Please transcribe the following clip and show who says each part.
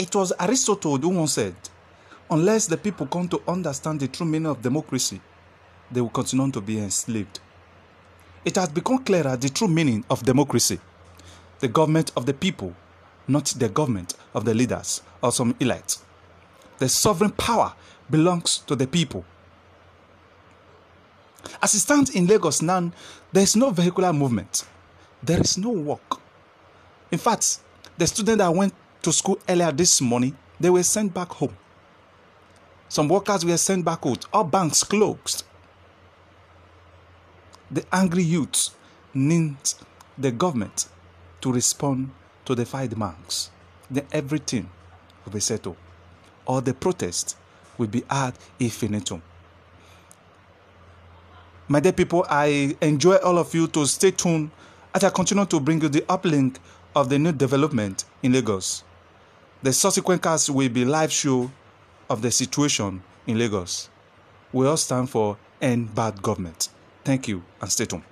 Speaker 1: it was Aristotle who once said, unless the people come to understand the true meaning of democracy, they will continue to be enslaved. It has become clearer the true meaning of democracy the government of the people, not the government of the leaders or some elites. The sovereign power belongs to the people. As it stands in Lagos now, there is no vehicular movement. There is no work. In fact, the student that went to school earlier this morning, they were sent back home. Some workers were sent back out. All banks closed. The angry youths need the government to respond to the five demands. Then everything will be settled. Or the protest will be ad infinitum. My dear people, I enjoy all of you to stay tuned as I continue to bring you the uplink of the new development in Lagos. The subsequent cast will be live show of the situation in Lagos. We all stand for end bad government. Thank you and stay tuned.